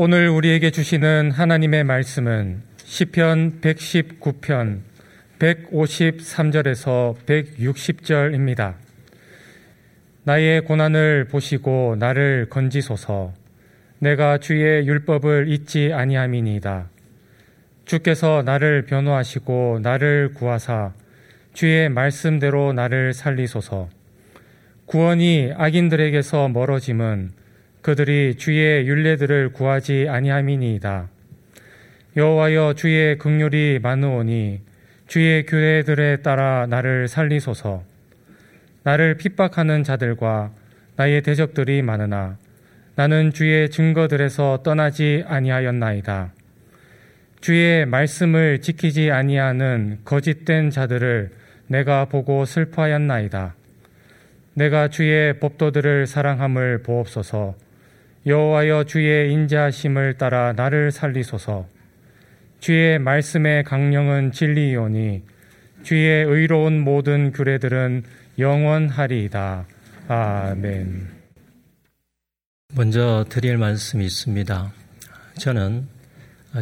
오늘 우리에게 주시는 하나님의 말씀은 시편 119편 153절에서 160절입니다. 나의 고난을 보시고 나를 건지소서 내가 주의 율법을 잊지 아니함이니이다. 주께서 나를 변호하시고 나를 구하사 주의 말씀대로 나를 살리소서. 구원이 악인들에게서 멀어짐은 그들이 주의 윤례들을 구하지 아니함이니이다. 여호와여 주의 극률이 많으오니 주의 교회들에 따라 나를 살리소서. 나를 핍박하는 자들과 나의 대적들이 많으나 나는 주의 증거들에서 떠나지 아니하였나이다. 주의 말씀을 지키지 아니하는 거짓된 자들을 내가 보고 슬퍼하였나이다. 내가 주의 법도들을 사랑함을 보옵소서. 여호와여 주의 인자하심을 따라 나를 살리소서. 주의 말씀의 강령은 진리이오니 주의 의로운 모든 규례들은 영원하리이다. 아멘. 먼저 드릴 말씀이 있습니다. 저는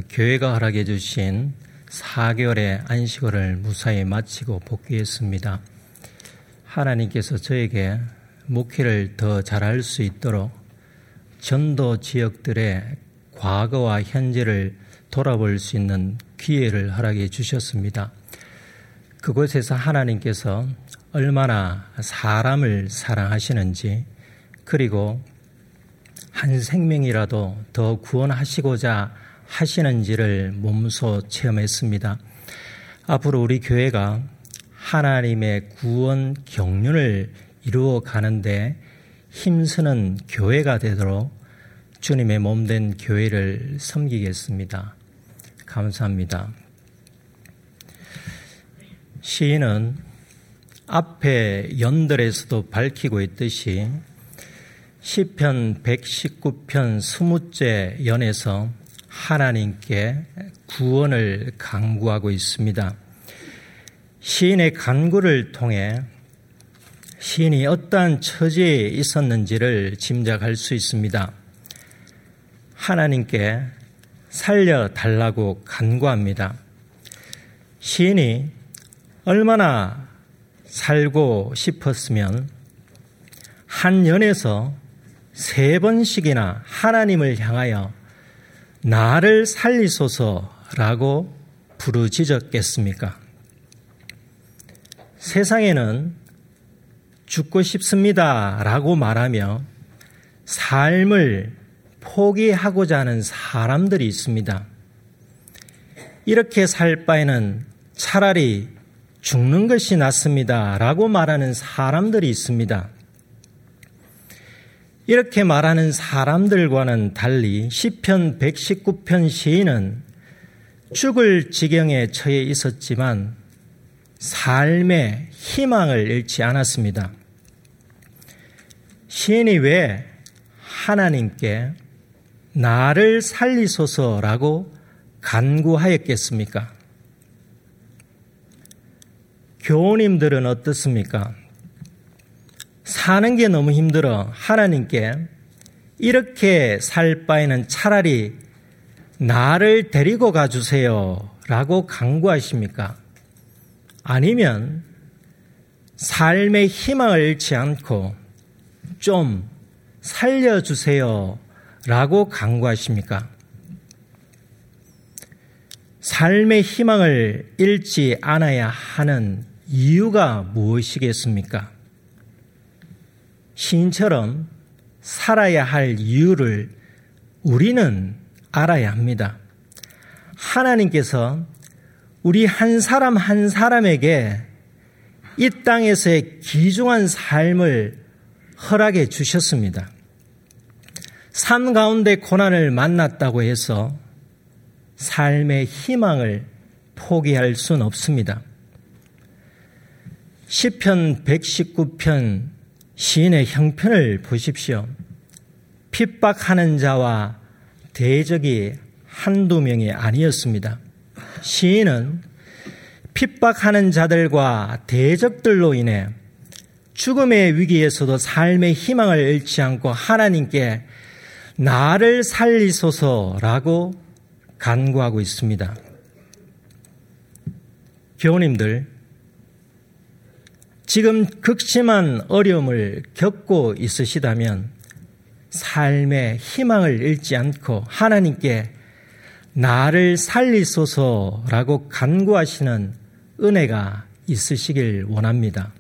교회가 허락해 주신 4개월의 안식월을 무사히 마치고 복귀했습니다. 하나님께서 저에게 목회를 더 잘할 수 있도록 전도 지역들의 과거와 현재를 돌아볼 수 있는 기회를 허락해 주셨습니다. 그곳에서 하나님께서 얼마나 사람을 사랑하시는지 그리고 한 생명이라도 더 구원하시고자 하시는지를 몸소 체험했습니다. 앞으로 우리 교회가 하나님의 구원 경륜을 이루어 가는데 힘쓰는 교회가 되도록 주님의 몸 된 교회를 섬기겠습니다. 감사합니다. 시인은 앞에 연들에서도 밝히고 있듯이 시편 119편 20째 연에서 하나님께 구원을 강구하고 있습니다. 시인의 간구를 통해 시인이 어떠한 처지에 있었는지를 짐작할 수 있습니다. 하나님께 살려달라고 간구합니다. 시인이 얼마나 살고 싶었으면 한 연에서 세 번씩이나 하나님을 향하여 나를 살리소서라고 부르짖었겠습니까? 세상에는 죽고 싶습니다 라고 말하며 삶을 포기하고자 하는 사람들이 있습니다. 이렇게 살 바에는 차라리 죽는 것이 낫습니다 라고 말하는 사람들이 있습니다. 이렇게 말하는 사람들과는 달리 시편 119편 시인은 죽을 지경에 처해 있었지만 삶의 희망을 잃지 않았습니다. 시인이 왜 하나님께 나를 살리소서라고 간구하였겠습니까? 교우님들은 어떻습니까? 사는 게 너무 힘들어 하나님께 이렇게 살 바에는 차라리 나를 데리고 가주세요 라고 강구하십니까? 아니면 삶의 희망을 잃지 않고 좀 살려주세요 라고 강구하십니까? 삶의 희망을 잃지 않아야 하는 이유가 무엇이겠습니까? 시인처럼 살아야 할 이유를 우리는 알아야 합니다. 하나님께서 우리 한 사람 한 사람에게 이 땅에서의 귀중한 삶을 허락해 주셨습니다. 삶 가운데 고난을 만났다고 해서 삶의 희망을 포기할 수는 없습니다. 시편 119편 시인의 형편을 보십시오. 핍박하는 자와 대적이 한두 명이 아니었습니다. 시인은 핍박하는 자들과 대적들로 인해 죽음의 위기에서도 삶의 희망을 잃지 않고 하나님께 나를 살리소서라고 간구하고 있습니다. 교우님들, 지금 극심한 어려움을 겪고 있으시다면 삶의 희망을 잃지 않고 하나님께 나를 살리소서라고 간구하시는 은혜가 있으시길 원합니다.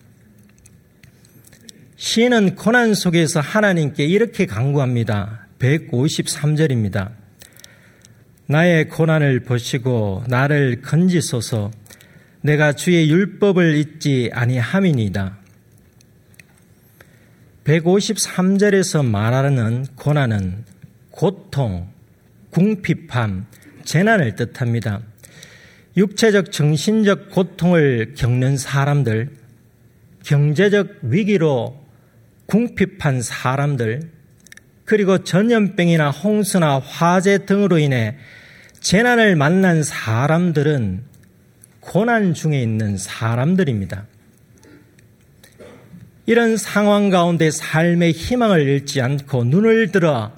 시인은 고난 속에서 하나님께 이렇게 간구합니다. 153절입니다. 나의 고난을 보시고 나를 건지소서 내가 주의 율법을 잊지 아니함이니이다. 153절에서 말하는 고난은 고통, 궁핍함, 재난을 뜻합니다. 육체적, 정신적 고통을 겪는 사람들, 경제적 위기로 궁핍한 사람들, 그리고 전염병이나 홍수나 화재 등으로 인해 재난을 만난 사람들은 고난 중에 있는 사람들입니다. 이런 상황 가운데 삶의 희망을 잃지 않고 눈을 들어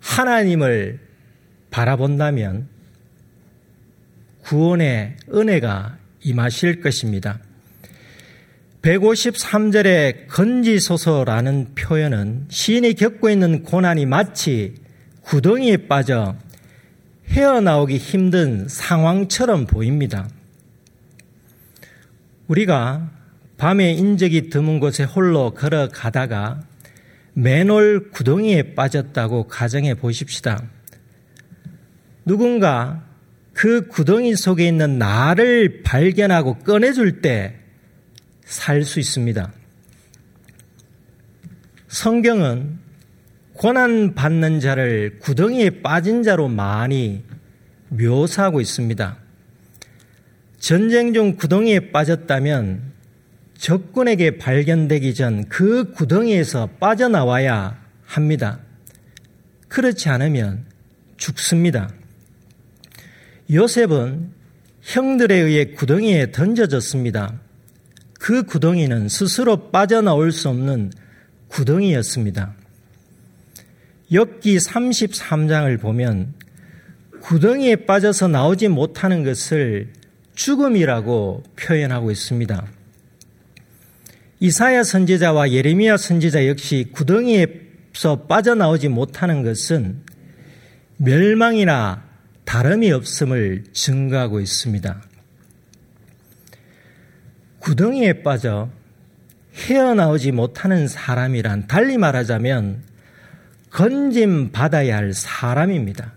하나님을 바라본다면 구원의 은혜가 임하실 것입니다. 153절의 건지소서라는 표현은 시인이 겪고 있는 고난이 마치 구덩이에 빠져 헤어나오기 힘든 상황처럼 보입니다. 우리가 밤에 인적이 드문 곳에 홀로 걸어가다가 맨홀 구덩이에 빠졌다고 가정해 보십시다. 누군가 그 구덩이 속에 있는 나를 발견하고 꺼내줄 때 살 수 있습니다. 성경은 고난 받는 자를 구덩이에 빠진 자로 많이 묘사하고 있습니다. 전쟁 중 구덩이에 빠졌다면 적군에게 발견되기 전 그 구덩이에서 빠져나와야 합니다. 그렇지 않으면 죽습니다. 요셉은 형들에 의해 구덩이에 던져졌습니다. 그 구덩이는 스스로 빠져나올 수 없는 구덩이였습니다. 엽기 33장을 보면 구덩이에 빠져서 나오지 못하는 것을 죽음이라고 표현하고 있습니다. 이사야 선지자와 예레미야 선지자 역시 구덩이에서 빠져나오지 못하는 것은 멸망이나 다름이 없음을 증거하고 있습니다. 구덩이에 빠져 헤어나오지 못하는 사람이란 달리 말하자면 건짐 받아야 할 사람입니다.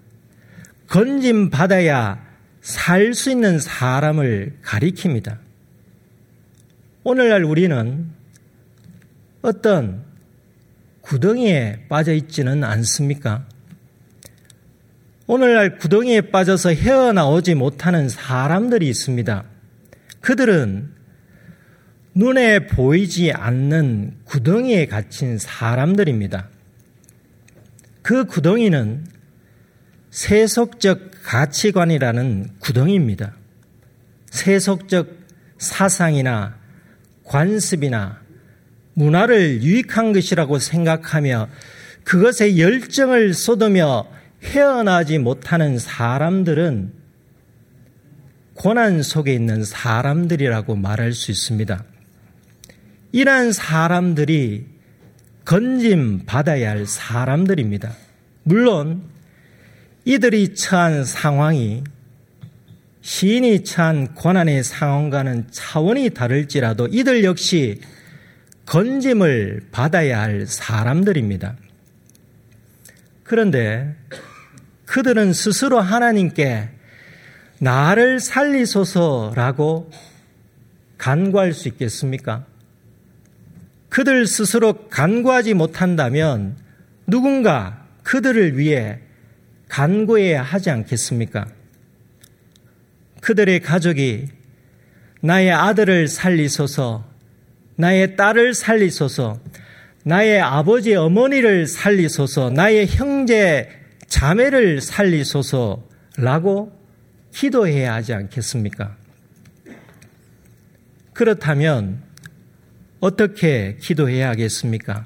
건짐 받아야 살 수 있는 사람을 가리킵니다. 오늘날 우리는 어떤 구덩이에 빠져 있지는 않습니까? 오늘날 구덩이에 빠져서 헤어나오지 못하는 사람들이 있습니다. 그들은 눈에 보이지 않는 구덩이에 갇힌 사람들입니다. 그 구덩이는 세속적 가치관이라는 구덩이입니다. 세속적 사상이나 관습이나 문화를 유익한 것이라고 생각하며 그것에 열정을 쏟으며 헤어나지 못하는 사람들은 고난 속에 있는 사람들이라고 말할 수 있습니다. 이러한 사람들이 건짐 받아야 할 사람들입니다. 물론 이들이 처한 상황이 시인이 처한 고난의 상황과는 차원이 다를지라도 이들 역시 건짐을 받아야 할 사람들입니다. 그런데 그들은 스스로 하나님께 나를 살리소서라고 간구할 수 있겠습니까? 그들 스스로 간구하지 못한다면 누군가 그들을 위해 간구해야 하지 않겠습니까? 그들의 가족이 나의 아들을 살리소서, 나의 딸을 살리소서, 나의 아버지 어머니를 살리소서, 나의 형제 자매를 살리소서라고 기도해야 하지 않겠습니까? 그렇다면 어떻게 기도해야 하겠습니까?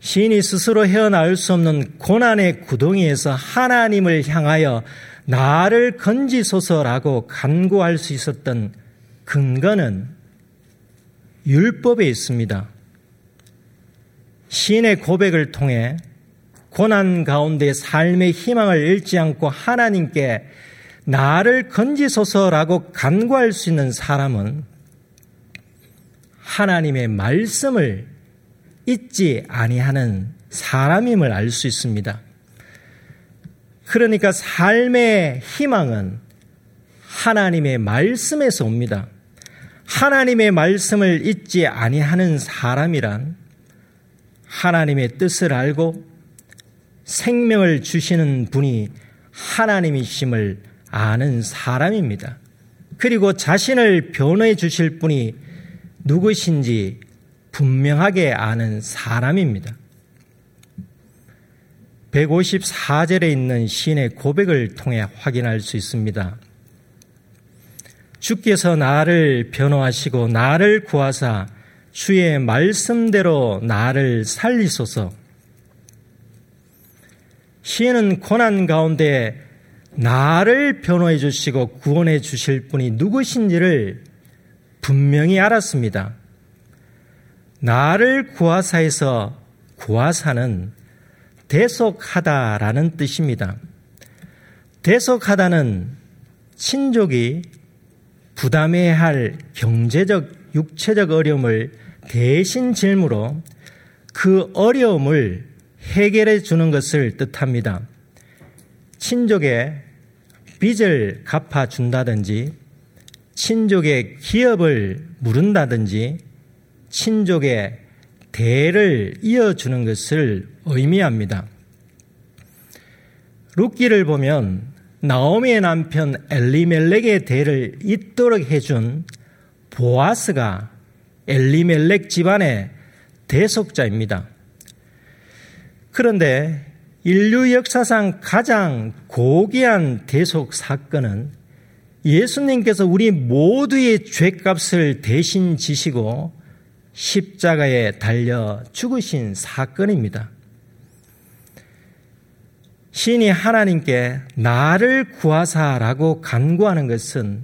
시인이 스스로 헤어나올 수 없는 고난의 구덩이에서 하나님을 향하여 나를 건지소서라고 간구할 수 있었던 근거는 율법에 있습니다. 시인의 고백을 통해 고난 가운데 삶의 희망을 잃지 않고 하나님께 나를 건지소서라고 간구할 수 있는 사람은 하나님의 말씀을 잊지 아니하는 사람임을 알 수 있습니다. 그러니까 삶의 희망은 하나님의 말씀에서 옵니다. 하나님의 말씀을 잊지 아니하는 사람이란 하나님의 뜻을 알고 생명을 주시는 분이 하나님이심을 아는 사람입니다. 그리고 자신을 변호해 주실 분이 누구신지 분명하게 아는 사람입니다. 154절에 있는 시인의 고백을 통해 확인할 수 있습니다. 주께서 나를 변호하시고 나를 구하사 주의 말씀대로 나를 살리소서. 시인은 고난 가운데 나를 변호해 주시고 구원해 주실 분이 누구신지를 분명히 알았습니다. 나를 구하사에서 구하사는 대속하다라는 뜻입니다. 대속하다는 친족이 부담해야 할 경제적, 육체적 어려움을 대신 질무로 그 어려움을 해결해 주는 것을 뜻합니다. 친족의 빚을 갚아준다든지, 친족의 기업을 물은다든지, 친족의 대를 이어주는 것을 의미합니다. 룻기를 보면 나오미의 남편 엘리멜렉의 대를 잇도록 해준 보아스가 엘리멜렉 집안의 대속자입니다. 그런데 인류 역사상 가장 고귀한 대속 사건은 예수님께서 우리 모두의 죄값을 대신 지시고 십자가에 달려 죽으신 사건입니다. 신이 하나님께 나를 구하사라고 간구하는 것은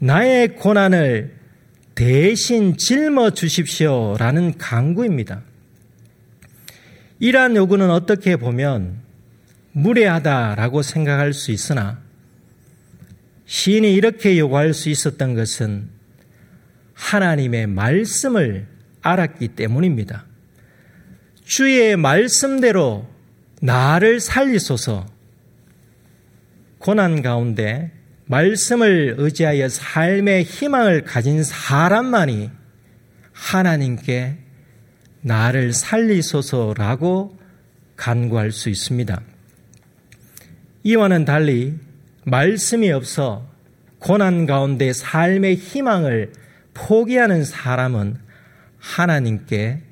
나의 고난을 대신 짊어 주십시오라는 간구입니다. 이러한 요구는 어떻게 보면 무례하다라고 생각할 수 있으나 시인이 이렇게 요구할 수 있었던 것은 하나님의 말씀을 알았기 때문입니다. 주의 말씀대로 나를 살리소서 고난 가운데 말씀을 의지하여 삶의 희망을 가진 사람만이 하나님께 나를 살리소서라고 간구할 수 있습니다. 이와는 달리 말씀이 없어 고난 가운데 삶의 희망을 포기하는 사람은 하나님께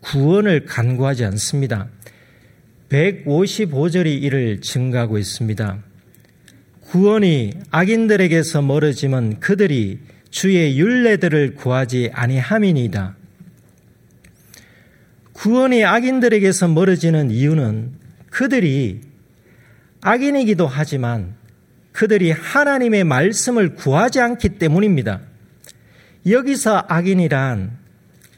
구원을 간구하지 않습니다. 155절이 이를 증가하고 있습니다. 구원이 악인들에게서 멀어지면 그들이 주의 윤례들을 구하지 아니함이니이다. 구원이 악인들에게서 멀어지는 이유는 그들이 악인이기도 하지만 그들이 하나님의 말씀을 구하지 않기 때문입니다. 여기서 악인이란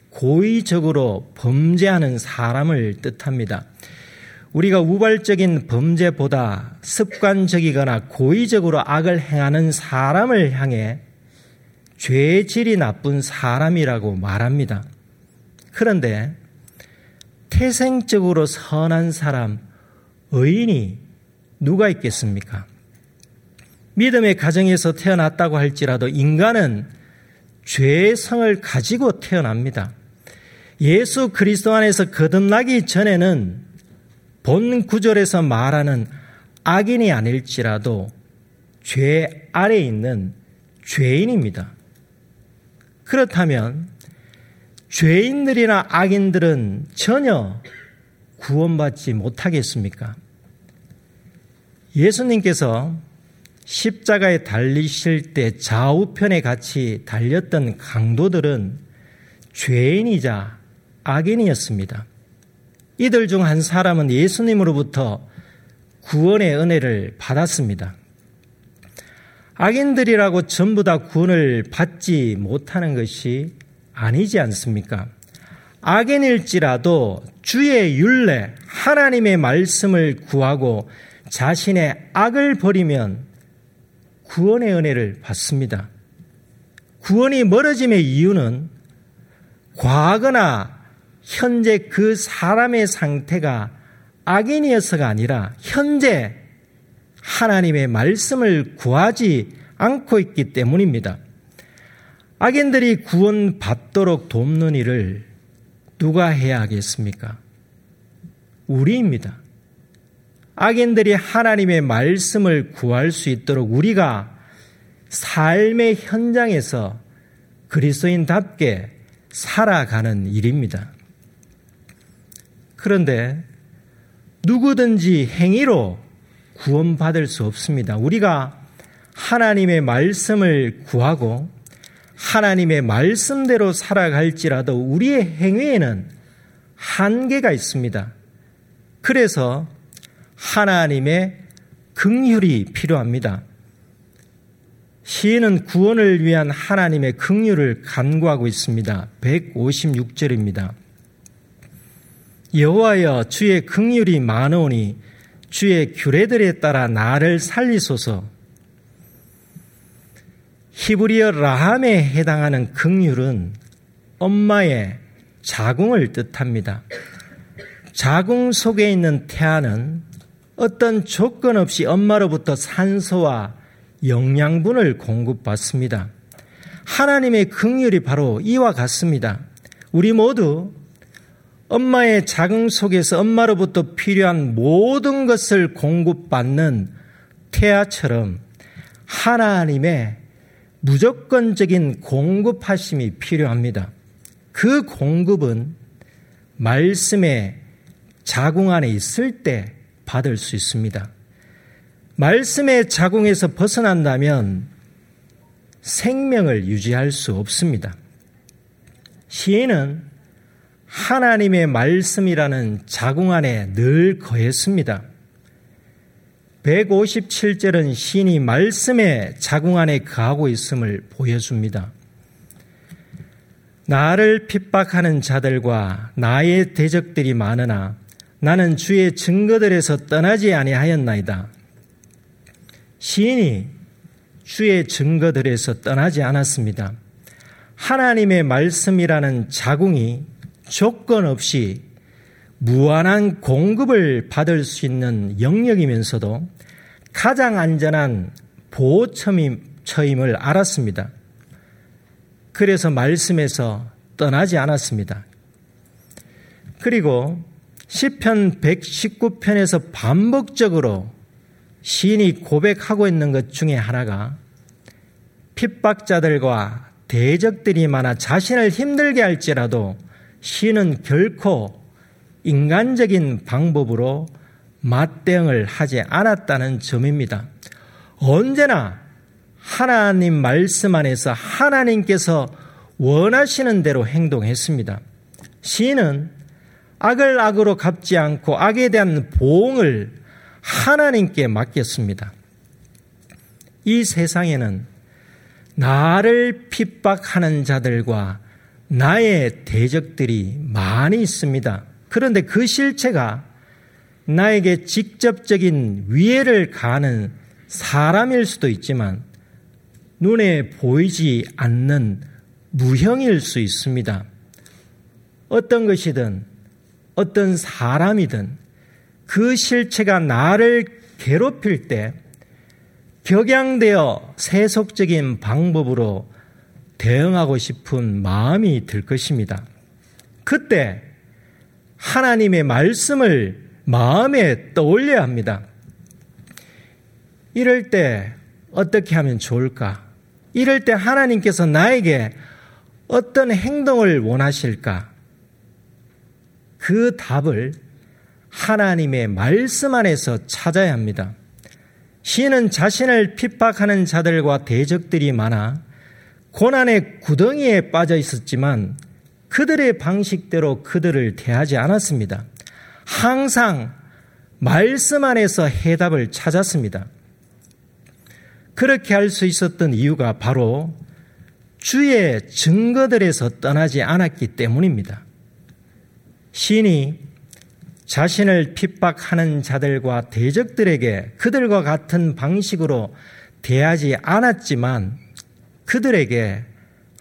고의적으로 범죄하는 사람을 뜻합니다. 우리가 우발적인 범죄보다 습관적이거나 고의적으로 악을 행하는 사람을 향해 죄질이 나쁜 사람이라고 말합니다. 그런데 태생적으로 선한 사람, 의인이 누가 있겠습니까? 믿음의 가정에서 태어났다고 할지라도 인간은 죄의 성을 가지고 태어납니다. 예수 그리스도 안에서 거듭나기 전에는 본 구절에서 말하는 악인이 아닐지라도 죄 아래 있는 죄인입니다. 그렇다면 죄인들이나 악인들은 전혀 구원받지 못하겠습니까? 예수님께서 십자가에 달리실 때 좌우편에 같이 달렸던 강도들은 죄인이자 악인이었습니다. 이들 중 한 사람은 예수님으로부터 구원의 은혜를 받았습니다. 악인들이라고 전부 다 구원을 받지 못하는 것이 아니지 않습니까? 악인일지라도 주의 윤례, 하나님의 말씀을 구하고 자신의 악을 버리면 구원의 은혜를 받습니다. 구원이 멀어짐의 이유는 과거나 현재 그 사람의 상태가 악인이어서가 아니라 현재 하나님의 말씀을 구하지 않고 있기 때문입니다. 악인들이 구원받도록 돕는 일을 누가 해야 하겠습니까? 우리입니다. 악인들이 하나님의 말씀을 구할 수 있도록 우리가 삶의 현장에서 그리스도인답게 살아가는 일입니다. 그런데 누구든지 행위로 구원받을 수 없습니다. 우리가 하나님의 말씀을 구하고 하나님의 말씀대로 살아갈지라도 우리의 행위에는 한계가 있습니다. 그래서 하나님의 긍휼이 필요합니다. 시인은 구원을 위한 하나님의 긍휼을 간구하고 있습니다. 156절입니다. 여호와여 주의 긍휼이 많으오니 주의 규례들에 따라 나를 살리소서. 히브리어 라함에 해당하는 긍휼은 엄마의 자궁을 뜻합니다. 자궁 속에 있는 태아는 어떤 조건 없이 엄마로부터 산소와 영양분을 공급받습니다. 하나님의 긍휼이 바로 이와 같습니다. 우리 모두 엄마의 자궁 속에서 엄마로부터 필요한 모든 것을 공급받는 태아처럼 하나님의 무조건적인 공급하심이 필요합니다. 그 공급은 말씀의 자궁 안에 있을 때 받을 수 있습니다. 말씀의 자궁에서 벗어난다면 생명을 유지할 수 없습니다. 시인은 하나님의 말씀이라는 자궁 안에 늘 거했습니다. 157절은 신이 말씀의 자궁 안에 거하고 있음을 보여줍니다. 나를 핍박하는 자들과 나의 대적들이 많으나 나는 주의 증거들에서 떠나지 아니하였나이다. 시인이 주의 증거들에서 떠나지 않았습니다. 하나님의 말씀이라는 자궁이 조건 없이 무한한 공급을 받을 수 있는 영역이면서도 가장 안전한 보호처임을 알았습니다. 그래서 말씀에서 떠나지 않았습니다. 그리고 시편 119편에서 반복적으로 시인이 고백하고 있는 것 중에 하나가 핍박자들과 대적들이 많아 자신을 힘들게 할지라도 시는 결코 인간적인 방법으로 맞대응을 하지 않았다는 점입니다. 언제나 하나님 말씀 안에서 하나님께서 원하시는 대로 행동했습니다. 시인은 악을 악으로 갚지 않고 악에 대한 보응을 하나님께 맡겼습니다. 이 세상에는 나를 핍박하는 자들과 나의 대적들이 많이 있습니다. 그런데 그 실체가 나에게 직접적인 위해를 가하는 사람일 수도 있지만 눈에 보이지 않는 무형일 수 있습니다. 어떤 것이든 어떤 사람이든 그 실체가 나를 괴롭힐 때 격양되어 세속적인 방법으로 대응하고 싶은 마음이 들 것입니다. 그때 하나님의 말씀을 마음에 떠올려야 합니다. 이럴 때 어떻게 하면 좋을까? 이럴 때 하나님께서 나에게 어떤 행동을 원하실까? 그 답을 하나님의 말씀 안에서 찾아야 합니다. 시인은 자신을 핍박하는 자들과 대적들이 많아 고난의 구덩이에 빠져 있었지만 그들의 방식대로 그들을 대하지 않았습니다. 항상 말씀 안에서 해답을 찾았습니다. 그렇게 할 수 있었던 이유가 바로 주의 증거들에서 떠나지 않았기 때문입니다. 신이 자신을 핍박하는 자들과 대적들에게 그들과 같은 방식으로 대하지 않았지만 그들에게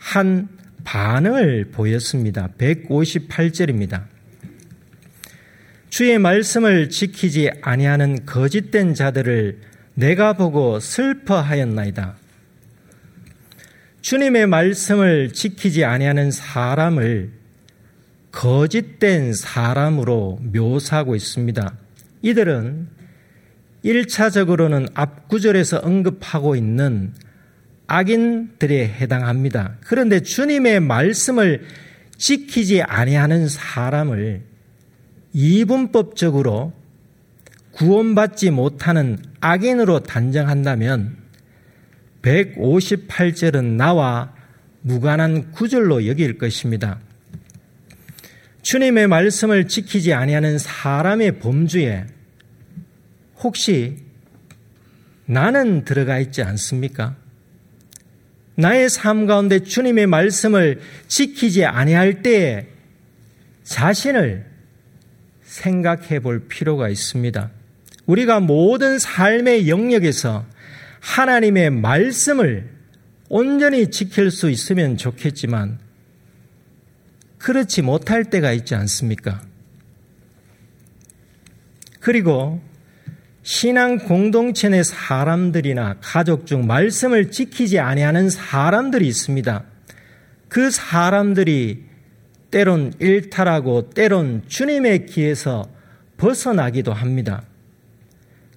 한 반응을 보였습니다. 158절입니다. 주의 말씀을 지키지 아니하는 거짓된 자들을 내가 보고 슬퍼하였나이다. 주님의 말씀을 지키지 아니하는 사람을 거짓된 사람으로 묘사하고 있습니다. 이들은 1차적으로는 앞구절에서 언급하고 있는 악인들에 해당합니다. 그런데 주님의 말씀을 지키지 아니하는 사람을 이분법적으로 구원받지 못하는 악인으로 단정한다면 158절은 나와 무관한 구절로 여길 것입니다. 주님의 말씀을 지키지 아니하는 사람의 범주에 혹시 나는 들어가 있지 않습니까? 나의 삶 가운데 주님의 말씀을 지키지 아니할 때에 자신을 생각해 볼 필요가 있습니다. 우리가 모든 삶의 영역에서 하나님의 말씀을 온전히 지킬 수 있으면 좋겠지만 그렇지 못할 때가 있지 않습니까? 그리고 신앙 공동체 내 사람들이나 가족 중 말씀을 지키지 아니하는 사람들이 있습니다. 그 사람들이 때론 일탈하고 때론 주님의 길에서 벗어나기도 합니다.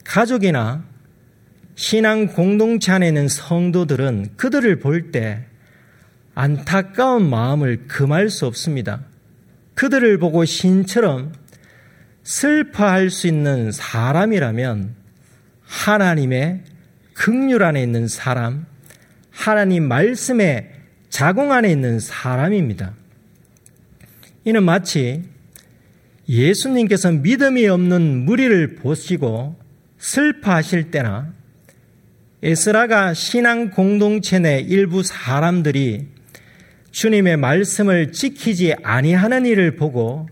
가족이나 신앙 공동체 안에 있는 성도들은 그들을 볼 때 안타까운 마음을 금할 수 없습니다. 그들을 보고 신처럼 슬퍼할 수 있는 사람이라면 하나님의 극률 안에 있는 사람, 하나님 말씀의 자궁 안에 있는 사람입니다. 이는 마치 예수님께서 믿음이 없는 무리를 보시고 슬퍼하실 때나 에스라가 신앙 공동체 내 일부 사람들이 주님의 말씀을 지키지 아니하는 일을 보고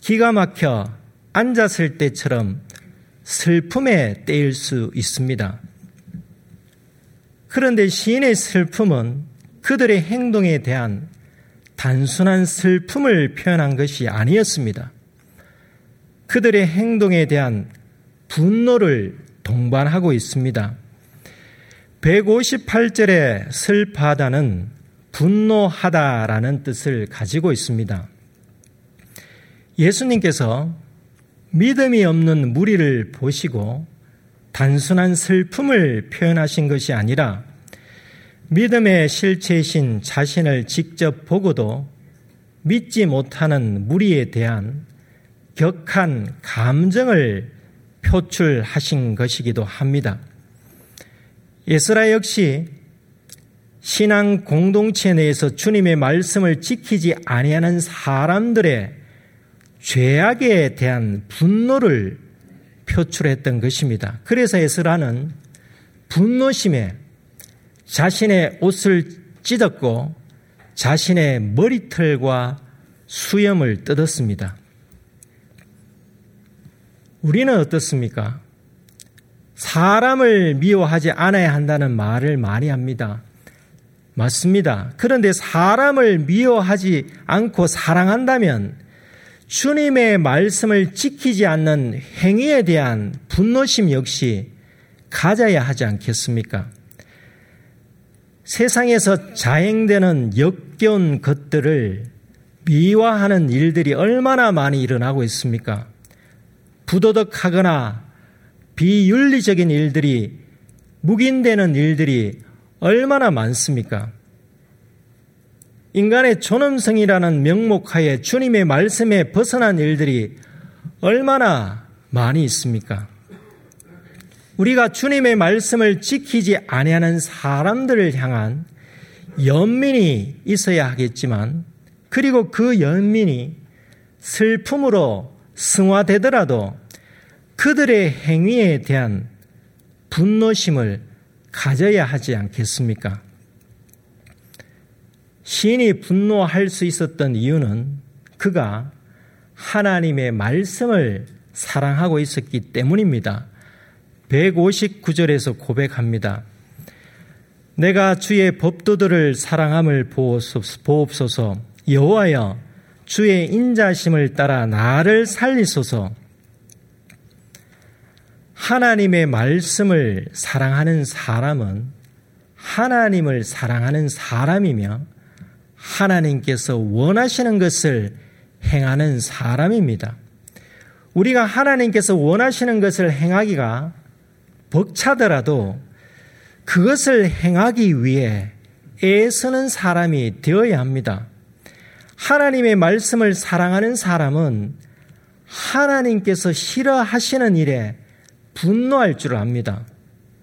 기가 막혀 앉았을 때처럼 슬픔에 떼일 수 있습니다. 그런데 시인의 슬픔은 그들의 행동에 대한 단순한 슬픔을 표현한 것이 아니었습니다. 그들의 행동에 대한 분노를 동반하고 있습니다. 158절의 슬퍼하다는 분노하다라는 뜻을 가지고 있습니다. 예수님께서 믿음이 없는 무리를 보시고 단순한 슬픔을 표현하신 것이 아니라 믿음의 실체이신 자신을 직접 보고도 믿지 못하는 무리에 대한 격한 감정을 표출하신 것이기도 합니다. 예스라 역시 신앙 공동체 내에서 주님의 말씀을 지키지 아니하는 사람들의 죄악에 대한 분노를 표출했던 것입니다. 그래서 에스라는 분노심에 자신의 옷을 찢었고 자신의 머리털과 수염을 뜯었습니다. 우리는 어떻습니까? 사람을 미워하지 않아야 한다는 말을 많이 합니다. 맞습니다. 그런데 사람을 미워하지 않고 사랑한다면 주님의 말씀을 지키지 않는 행위에 대한 분노심 역시 가져야 하지 않겠습니까? 세상에서 자행되는 역겨운 것들을 미화하는 일들이 얼마나 많이 일어나고 있습니까? 부도덕하거나 비윤리적인 일들이 묵인되는 일들이 얼마나 많습니까? 인간의 존엄성이라는 명목하에 주님의 말씀에 벗어난 일들이 얼마나 많이 있습니까? 우리가 주님의 말씀을 지키지 아니하는 사람들을 향한 연민이 있어야 하겠지만 그리고 그 연민이 슬픔으로 승화되더라도 그들의 행위에 대한 분노심을 가져야 하지 않겠습니까? 시인이 분노할 수 있었던 이유는 그가 하나님의 말씀을 사랑하고 있었기 때문입니다. 159절에서 고백합니다. 내가 주의 법도들을 사랑함을 보옵소서 여호와여 주의 인자심을 따라 나를 살리소서 하나님의 말씀을 사랑하는 사람은 하나님을 사랑하는 사람이며 하나님께서 원하시는 것을 행하는 사람입니다. 우리가 하나님께서 원하시는 것을 행하기가 벅차더라도 그것을 행하기 위해 애쓰는 사람이 되어야 합니다. 하나님의 말씀을 사랑하는 사람은 하나님께서 싫어하시는 일에 분노할 줄 압니다.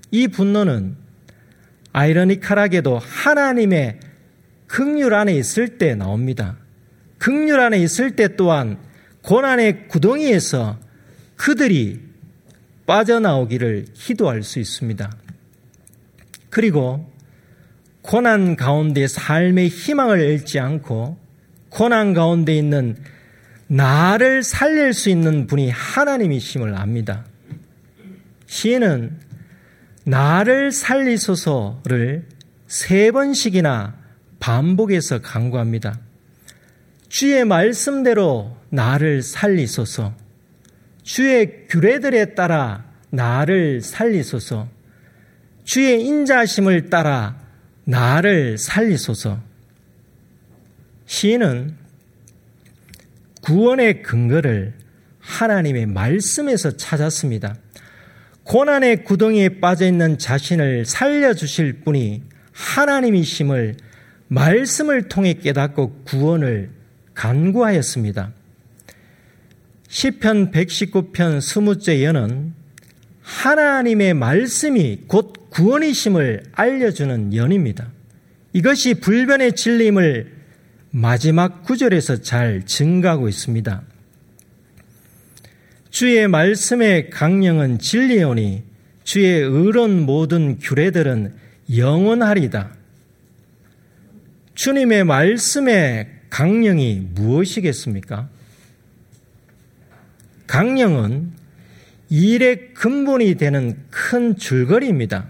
이 분노는 아이러니컬하게도 하나님의 극률 안에 있을 때 나옵니다. 극률 안에 있을 때 또한 고난의 구덩이에서 그들이 빠져나오기를 기도할 수 있습니다. 그리고 고난 가운데 삶의 희망을 잃지 않고 고난 가운데 있는 나를 살릴 수 있는 분이 하나님이심을 압니다. 시인은 나를 살리소서를 세 번씩이나 반복해서 강구합니다. 주의 말씀대로 나를 살리소서. 주의 규례들에 따라 나를 살리소서. 주의 인자심을 따라 나를 살리소서. 시인은 구원의 근거를 하나님의 말씀에서 찾았습니다. 고난의 구덩이에 빠져 있는 자신을 살려주실 분이 하나님이심을 말씀을 통해 깨닫고 구원을 간구하였습니다. 시편 119편 20째 연은 하나님의 말씀이 곧 구원이심을 알려주는 연입니다. 이것이 불변의 진리임을 마지막 구절에서 잘 증가하고 있습니다. 주의 말씀의 강령은 진리오니 주의 의론 모든 규례들은 영원하리다. 주님의 말씀의 강령이 무엇이겠습니까? 강령은 일의 근본이 되는 큰 줄거리입니다.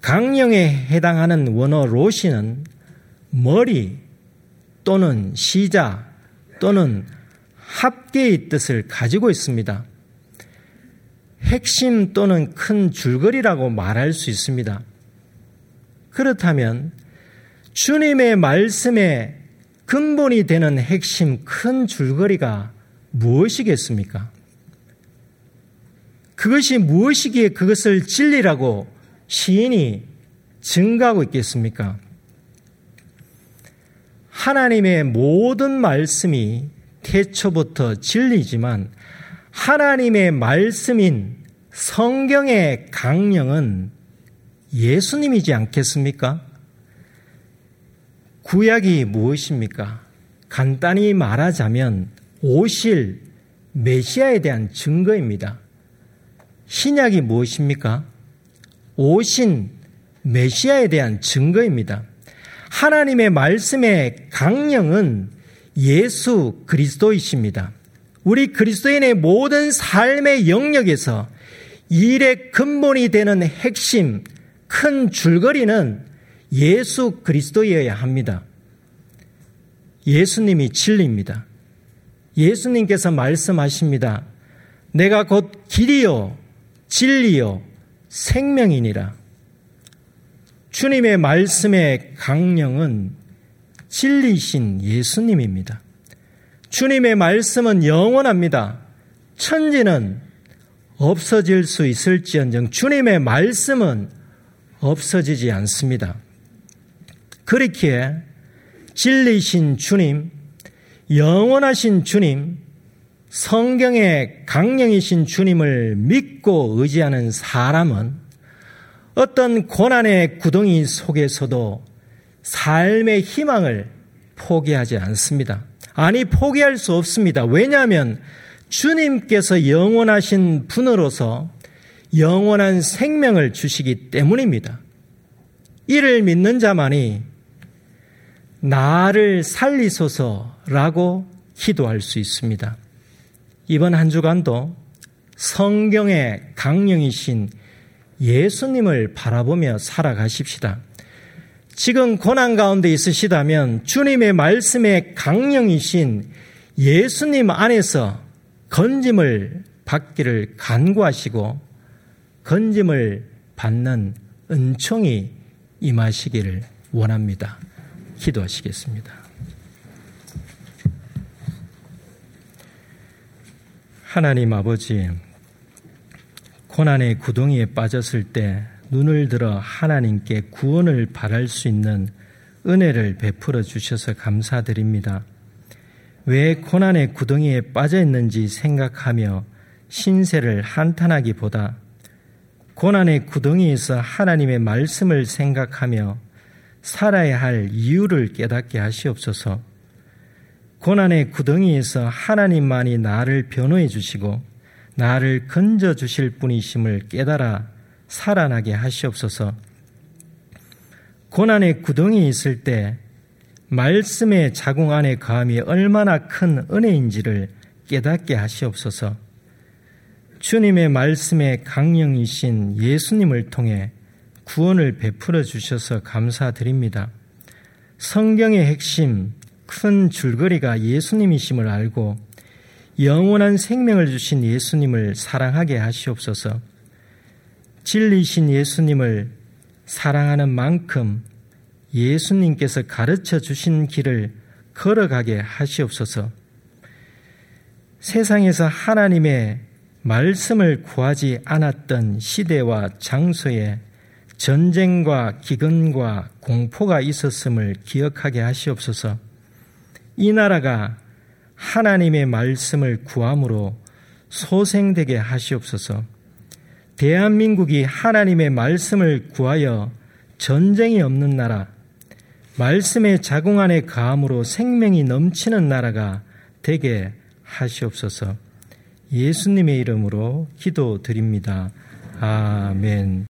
강령에 해당하는 원어 로시는 머리 또는 시자 또는 합계의 뜻을 가지고 있습니다. 핵심 또는 큰 줄거리라고 말할 수 있습니다. 그렇다면 주님의 말씀의 근본이 되는 핵심 큰 줄거리가 무엇이겠습니까? 그것이 무엇이기에 그것을 진리라고 시인이 증가하고 있겠습니까? 하나님의 모든 말씀이 태초부터 진리지만 하나님의 말씀인 성경의 강령은 예수님이지 않겠습니까? 구약이 무엇입니까? 간단히 말하자면 오실 메시아에 대한 증거입니다. 신약이 무엇입니까? 오신 메시아에 대한 증거입니다. 하나님의 말씀의 강령은 예수 그리스도이십니다. 우리 그리스도인의 모든 삶의 영역에서 일의 근본이 되는 핵심, 큰 줄거리는 예수 그리스도여야 합니다. 예수님이 진리입니다. 예수님께서 말씀하십니다. 내가 곧 길이요, 진리요, 생명이니라. 주님의 말씀의 강령은 진리신 예수님입니다. 주님의 말씀은 영원합니다. 천지는 없어질 수 있을지언정 주님의 말씀은 없어지지 않습니다. 그렇기에 진리신 주님, 영원하신 주님, 성경의 강령이신 주님을 믿고 의지하는 사람은 어떤 고난의 구덩이 속에서도 삶의 희망을 포기하지 않습니다. 아니, 포기할 수 없습니다. 왜냐하면 주님께서 영원하신 분으로서 영원한 생명을 주시기 때문입니다. 이를 믿는 자만이 나를 살리소서라고 기도할 수 있습니다. 이번 한 주간도 성경의 강령이신 예수님을 바라보며 살아가십시다. 지금 고난 가운데 있으시다면 주님의 말씀에 강령이신 예수님 안에서 건짐을 받기를 간구하시고 건짐을 받는 은총이 임하시기를 원합니다. 기도하시겠습니다. 하나님 아버지, 고난의 구덩이에 빠졌을 때 눈을 들어 하나님께 구원을 바랄 수 있는 은혜를 베풀어 주셔서 감사드립니다. 왜 고난의 구덩이에 빠져 있는지 생각하며 신세를 한탄하기보다 고난의 구덩이에서 하나님의 말씀을 생각하며 살아야 할 이유를 깨닫게 하시옵소서. 고난의 구덩이에서 하나님만이 나를 변호해 주시고 나를 건져 주실 분이심을 깨달아 살아나게 하시옵소서. 고난의 구덩이 있을 때 말씀의 자궁 안에 감이 얼마나 큰 은혜인지를 깨닫게 하시옵소서. 주님의 말씀에 강령이신 예수님을 통해 구원을 베풀어 주셔서 감사드립니다. 성경의 핵심, 큰 줄거리가 예수님이심을 알고 영원한 생명을 주신 예수님을 사랑하게 하시옵소서. 진리신 예수님을 사랑하는 만큼 예수님께서 가르쳐 주신 길을 걸어가게 하시옵소서. 세상에서 하나님의 말씀을 구하지 않았던 시대와 장소에 전쟁과 기근과 공포가 있었음을 기억하게 하시옵소서. 이 나라가 하나님의 말씀을 구함으로 소생되게 하시옵소서. 대한민국이 하나님의 말씀을 구하여 전쟁이 없는 나라, 말씀의 자궁 안에 가함으로 생명이 넘치는 나라가 되게 하시옵소서. 예수님의 이름으로 기도드립니다. 아멘.